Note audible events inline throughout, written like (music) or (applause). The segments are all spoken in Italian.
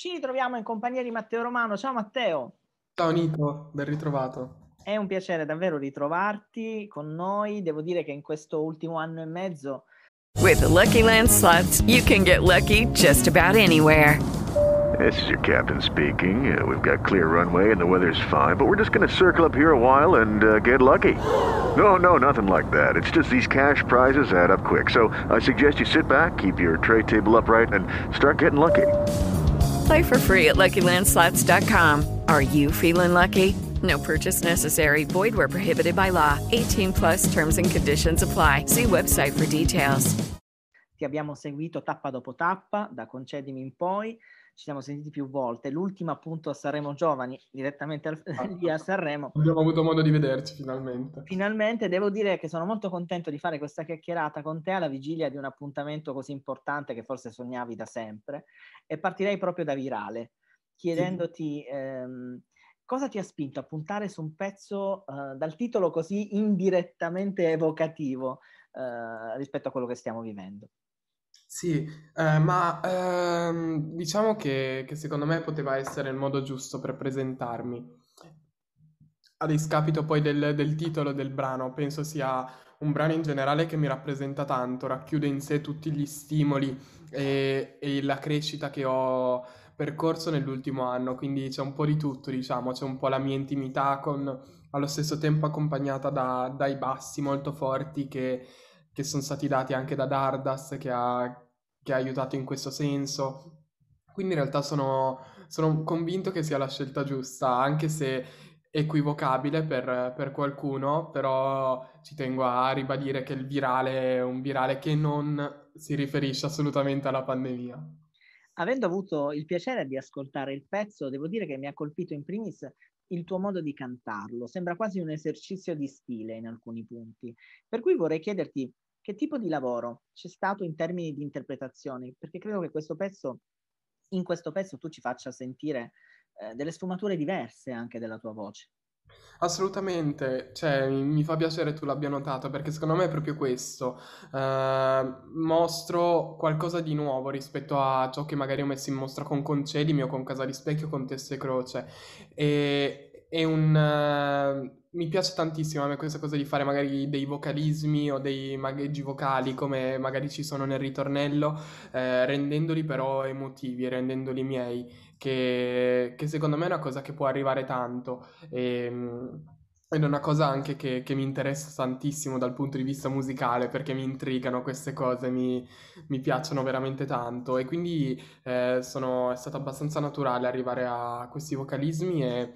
Ci ritroviamo in compagnia di Matteo Romano. Ciao Matteo. Ciao Nico, ben ritrovato. È un piacere davvero ritrovarti con noi. Devo dire che in questo ultimo anno e mezzo With the Lucky Land slots, you can get lucky just about anywhere. This is your captain speaking. Uh, we've got clear runway and the weather's fine, but we're just going to circle up here a while and uh, get lucky. No, no, nothing like that. It's just these cash prizes add up quick. So I suggest you sit back, keep your tray table upright, and start getting lucky. Play for free at LuckyLandSlots.com. Are you feeling lucky? No purchase necessary. Void where prohibited by law. 18 plus terms and conditions apply. See website for details. ti abbiamo seguito tappa dopo tappa, da Concedimi in poi. Ci siamo sentiti più volte. L'ultima appunto a Sanremo Giovani, direttamente al- (laughs) lì a Sanremo. Abbiamo avuto modo di vederci finalmente. Finalmente devo dire che sono molto contento di fare questa chiacchierata con te alla vigilia di un appuntamento così importante che forse sognavi da sempre e partirei proprio da virale chiedendoti ehm, cosa ti ha spinto a puntare su un pezzo eh, dal titolo così indirettamente evocativo eh, rispetto a quello che stiamo vivendo. Sì, eh, ma ehm, diciamo che, che secondo me poteva essere il modo giusto per presentarmi. A discapito poi del, del titolo del brano, penso sia un brano in generale che mi rappresenta tanto, racchiude in sé tutti gli stimoli e, e la crescita che ho percorso nell'ultimo anno, quindi c'è un po' di tutto, diciamo, c'è un po' la mia intimità con, allo stesso tempo accompagnata da- dai bassi molto forti che, che sono stati dati anche da Dardas, che ha, che ha aiutato in questo senso. Quindi in realtà sono, sono convinto che sia la scelta giusta, anche se equivocabile per, per qualcuno, però ci tengo a ribadire che il virale è un virale che non si riferisce assolutamente alla pandemia. Avendo avuto il piacere di ascoltare il pezzo, devo dire che mi ha colpito in primis il tuo modo di cantarlo. Sembra quasi un esercizio di stile in alcuni punti. Per cui vorrei chiederti che tipo di lavoro c'è stato in termini di interpretazioni, perché credo che questo pezzo, in questo pezzo tu ci faccia sentire eh, delle sfumature diverse anche della tua voce. Assolutamente, cioè mi, fa piacere tu l'abbia notato perché secondo me è proprio questo. Eh, mostro qualcosa di nuovo rispetto a ciò che magari ho messo in mostra con Concedimi o con Casa di Specchio con Testo e Croce. E, è un, eh, mi piace tantissimo a me questa cosa di fare magari dei vocalismi o dei magheggi vocali come magari ci sono nel ritornello, eh, rendendoli però emotivi, rendendoli miei che, che secondo me è una cosa che può arrivare tanto. E, ed è una cosa anche che, che mi interessa tantissimo dal punto di vista musicale perché mi intrigano queste cose, mi, mi piacciono veramente tanto. E quindi eh, sono, è stato abbastanza naturale arrivare a questi vocalismi e,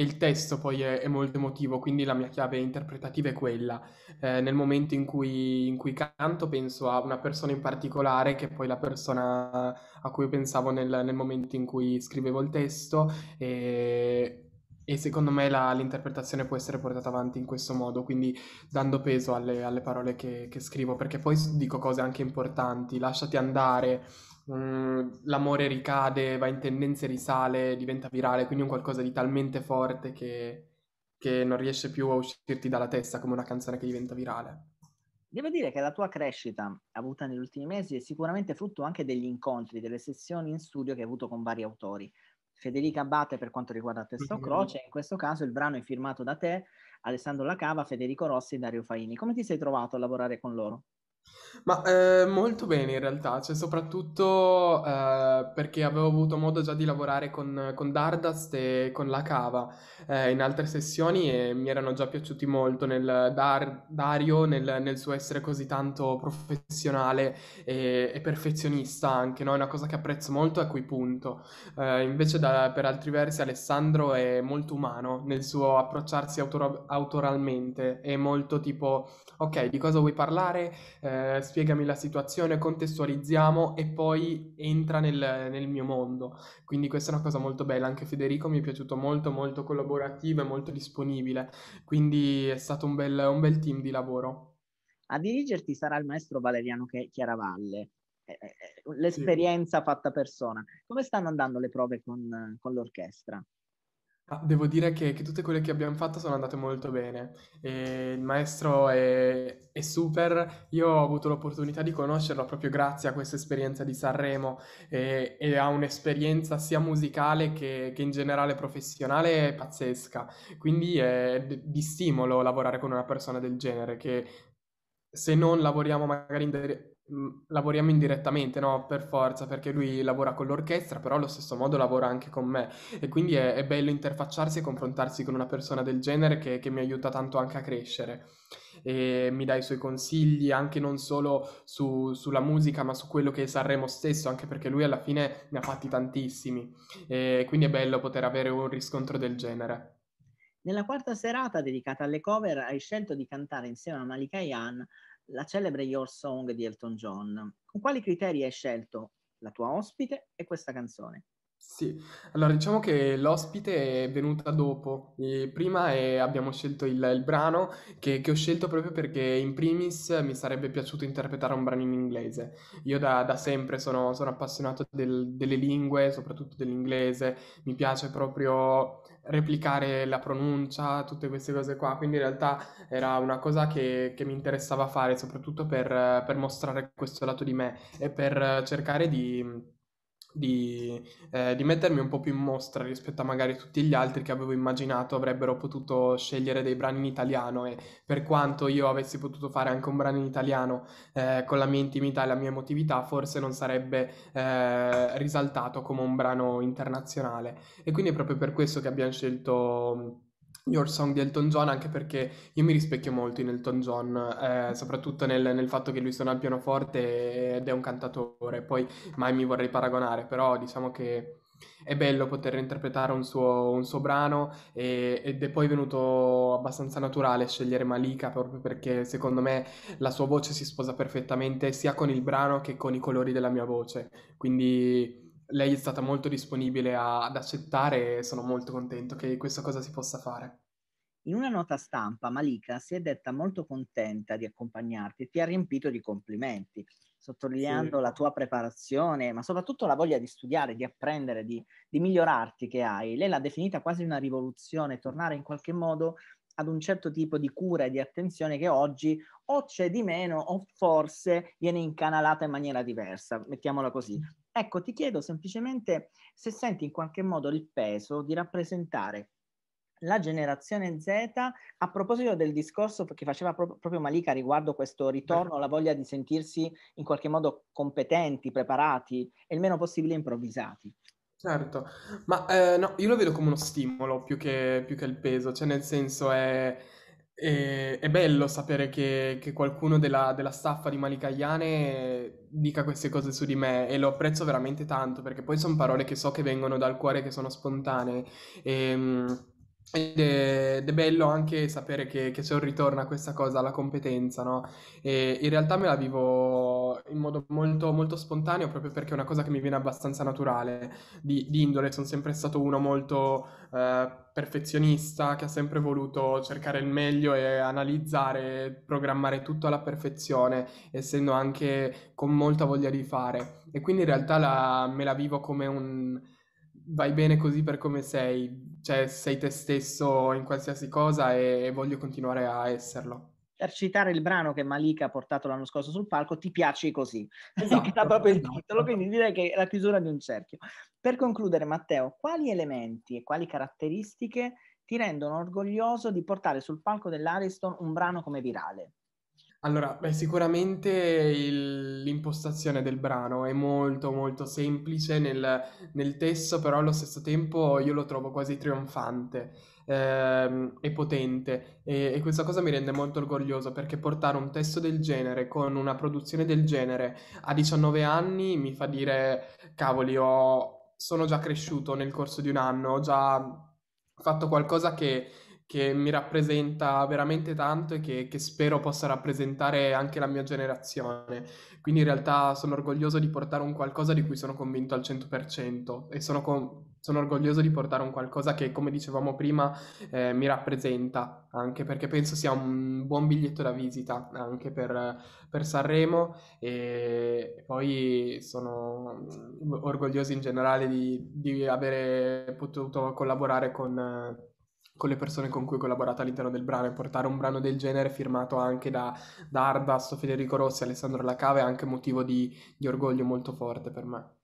il testo poi è, è molto emotivo, quindi la mia chiave interpretativa è quella. Eh, nel momento in cui, in cui canto penso a una persona in particolare che è poi la persona a cui pensavo nel, nel momento in cui scrivevo il testo e, e secondo me la- l'interpretazione può essere portata avanti in questo modo, quindi dando peso alle, alle parole che, che scrivo, perché poi dico cose anche importanti, lasciati andare, mm, l'amore ricade, va in tendenze, risale, diventa virale, quindi è un qualcosa di talmente forte che, che non riesce più a uscirti dalla testa come una canzone che diventa virale. Devo dire che la tua crescita avuta negli ultimi mesi è sicuramente frutto anche degli incontri, delle sessioni in studio che hai avuto con vari autori. Federica Abate per quanto riguarda Testo Mhm. Croce, in questo caso il brano è firmato da te, Alessandro Lacava, Federico Rossi e Dario Faini. Come ti sei trovato a lavorare con loro? Ma eh, molto bene in realtà, cioè soprattutto eh, perché avevo avuto modo già di lavorare con, con Dardust e con La Cava eh, in altre sessioni e mi erano già piaciuti molto nel Dar- Dario, nel, nel suo essere così tanto professionale e, e perfezionista anche, no? È una cosa che apprezzo molto a cui punto. Eh, invece da- per altri versi Alessandro è molto umano nel suo approcciarsi autor- autoralmente, è molto tipo, ok, di cosa vuoi parlare? Eh, spiegami la situazione, contestualizziamo e poi entra nel, nel mio mondo. Quindi questa è una cosa molto bella. Anche Federico mi è piaciuto molto, molto collaborativo e molto disponibile. Quindi è stato un bel, un bel team di lavoro. A dirigerti sarà il maestro Valeriano Chiaravalle. L'esperienza sì. fatta persona. Come stanno andando le prove con, con l'orchestra? Ah, devo dire che, che, tutte quelle che abbiamo fatto sono andate molto bene. E il maestro è, è, super. Io ho avuto l'opportunità di conoscerlo proprio grazie a questa esperienza di Sanremo e, e ha un'esperienza sia musicale che, che, in generale professionale pazzesca. Quindi è di stimolo lavorare con una persona del genere che se non lavoriamo magari in lavoriamo indirettamente, no? Per forza, perché lui lavora con l'orchestra, però allo stesso modo lavora anche con me. E quindi è, è bello interfacciarsi e confrontarsi con una persona del genere che, che, mi aiuta tanto anche a crescere. E mi dà i suoi consigli anche non solo su, sulla musica, ma su quello che è Sanremo stesso, anche perché lui alla fine ne ha fatti tantissimi. E quindi è bello poter avere un riscontro del genere. Nella quarta serata dedicata alle cover hai scelto di cantare insieme a Malika Yan la celebre Your Song di Elton John. Con quali criteri hai scelto la tua ospite e questa canzone? Sì, allora diciamo che l'ospite è venuta dopo. E prima è, abbiamo scelto il, il brano che, che, ho scelto proprio perché in primis mi sarebbe piaciuto interpretare un brano in inglese. Io da, da sempre sono, sono appassionato del, delle lingue, soprattutto dell'inglese, mi piace proprio replicare la pronuncia, tutte queste cose qua, quindi in realtà era una cosa che, che mi interessava fare, soprattutto per, per mostrare questo lato di me e per cercare di di, eh, di, mettermi un po' più in mostra rispetto a magari tutti gli altri che avevo immaginato avrebbero potuto scegliere dei brani in italiano e per quanto io avessi potuto fare anche un brano in italiano eh, con la mia intimità e la mia emotività forse non sarebbe eh, risaltato come un brano internazionale. E quindi è proprio per questo che abbiamo scelto Your Song di Elton John anche perché io mi rispecchio molto in Elton John, eh, soprattutto nel, nel, fatto che lui suona il pianoforte ed è un cantatore, poi mai mi vorrei paragonare, però diciamo che è bello poter interpretare un suo, un suo brano e, ed è poi venuto abbastanza naturale scegliere Malika proprio perché secondo me la sua voce si sposa perfettamente sia con il brano che con i colori della mia voce, quindi lei è stata molto disponibile a, ad accettare e sono molto contento che questa cosa si possa fare. In una nota stampa, Malika si è detta molto contenta di accompagnarti e ti ha riempito di complimenti, sottolineando sì. la tua preparazione, ma soprattutto la voglia di studiare, di apprendere, di, di migliorarti che hai. Lei l'ha definita quasi una rivoluzione, tornare in qualche modo ad un certo tipo di cura e di attenzione che oggi o c'è di meno o forse viene incanalata in maniera diversa, mettiamola così. Ecco, ti chiedo semplicemente se senti in qualche modo il peso di rappresentare la generazione Z a proposito del discorso che faceva pro- proprio Malika riguardo questo ritorno alla voglia di sentirsi in qualche modo competenti, preparati e il meno possibile improvvisati. Certo, ma eh, no, io lo vedo come uno stimolo più che, più che il peso, cioè nel senso è, è, è bello sapere che, che qualcuno della, della staffa di Malikayane dica queste cose su di me e lo apprezzo veramente tanto perché poi sono parole che so che vengono dal cuore, che sono spontanee. E, ehm, ed è, ed è bello anche sapere che, che c'è un ritorno a questa cosa, alla competenza, no? E in realtà me la vivo in modo molto, molto spontaneo proprio perché è una cosa che mi viene abbastanza naturale. Di, di indole sono sempre stato uno molto eh, perfezionista, che ha sempre voluto cercare il meglio e analizzare, programmare tutto alla perfezione, essendo anche con molta voglia di fare. E quindi in realtà la, me la vivo come un vai bene così per come sei, cioè sei te stesso in qualsiasi cosa e, voglio continuare a esserlo. Per citare il brano che Malika ha portato l'anno scorso sul palco, ti piaci così, (laughs) esatto, che proprio il titolo, quindi direi che è la chiusura di un cerchio. Per concludere, Matteo, quali elementi e quali caratteristiche ti rendono orgoglioso di portare sul palco dell'Ariston un brano come virale? Allora, beh, sicuramente l'impostazione del brano è molto molto semplice nel, nel testo, però allo stesso tempo io lo trovo quasi trionfante ehm, e potente. E, e questa cosa mi rende molto orgoglioso perché portare un testo del genere con una produzione del genere a 19 anni mi fa dire, cavoli, ho- sono già cresciuto nel corso di un anno, ho già fatto qualcosa che che mi rappresenta veramente tanto e che, che spero possa rappresentare anche la mia generazione. Quindi in realtà sono orgoglioso di portare un qualcosa di cui sono convinto al 100% e sono, con- sono orgoglioso di portare un qualcosa che, come dicevamo prima, eh, mi rappresenta, anche perché penso sia un buon biglietto da visita anche per, per Sanremo e poi sono orgoglioso in generale di, di avere potuto collaborare con con le persone con cui ho collaborato all'interno del brano e portare un brano del genere firmato anche da, da Ardas, Federico Rossi, Alessandro Lacave è anche motivo di, di orgoglio molto forte per me.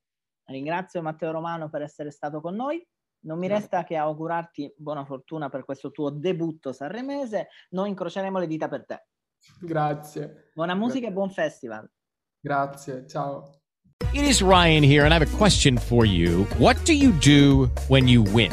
Ringrazio Matteo Romano per essere stato con noi. Non mi resta che augurarti buona fortuna per questo tuo debutto sanremese. Noi incroceremo le dita per te. Grazie. Buona musica e buon festival. Grazie, ciao. It is Ryan here, and I have a question for you. What do you do when you win?